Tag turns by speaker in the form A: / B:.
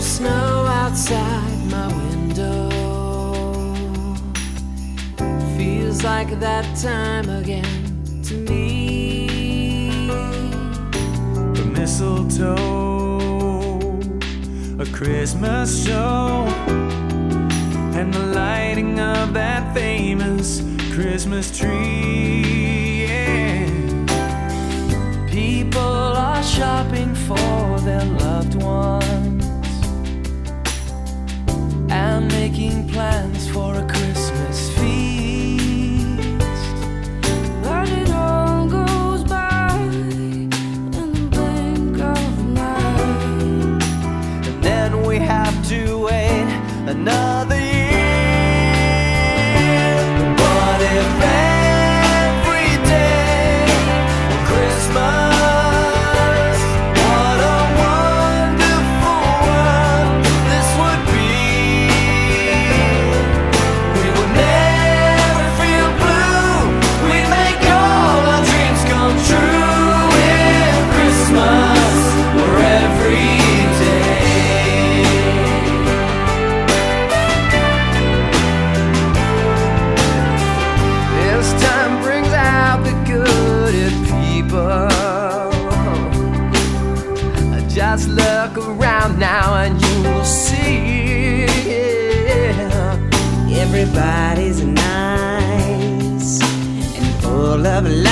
A: snow outside my window. Feels like that time again to me.
B: The mistletoe, a Christmas show, and the lighting of that famous Christmas tree. Yeah.
A: People are shopping for making plans for a Christmas feast. But it all goes by in the blink of an eye. And then we have to wait another Just look around now and you will see. Everybody's nice and full of life.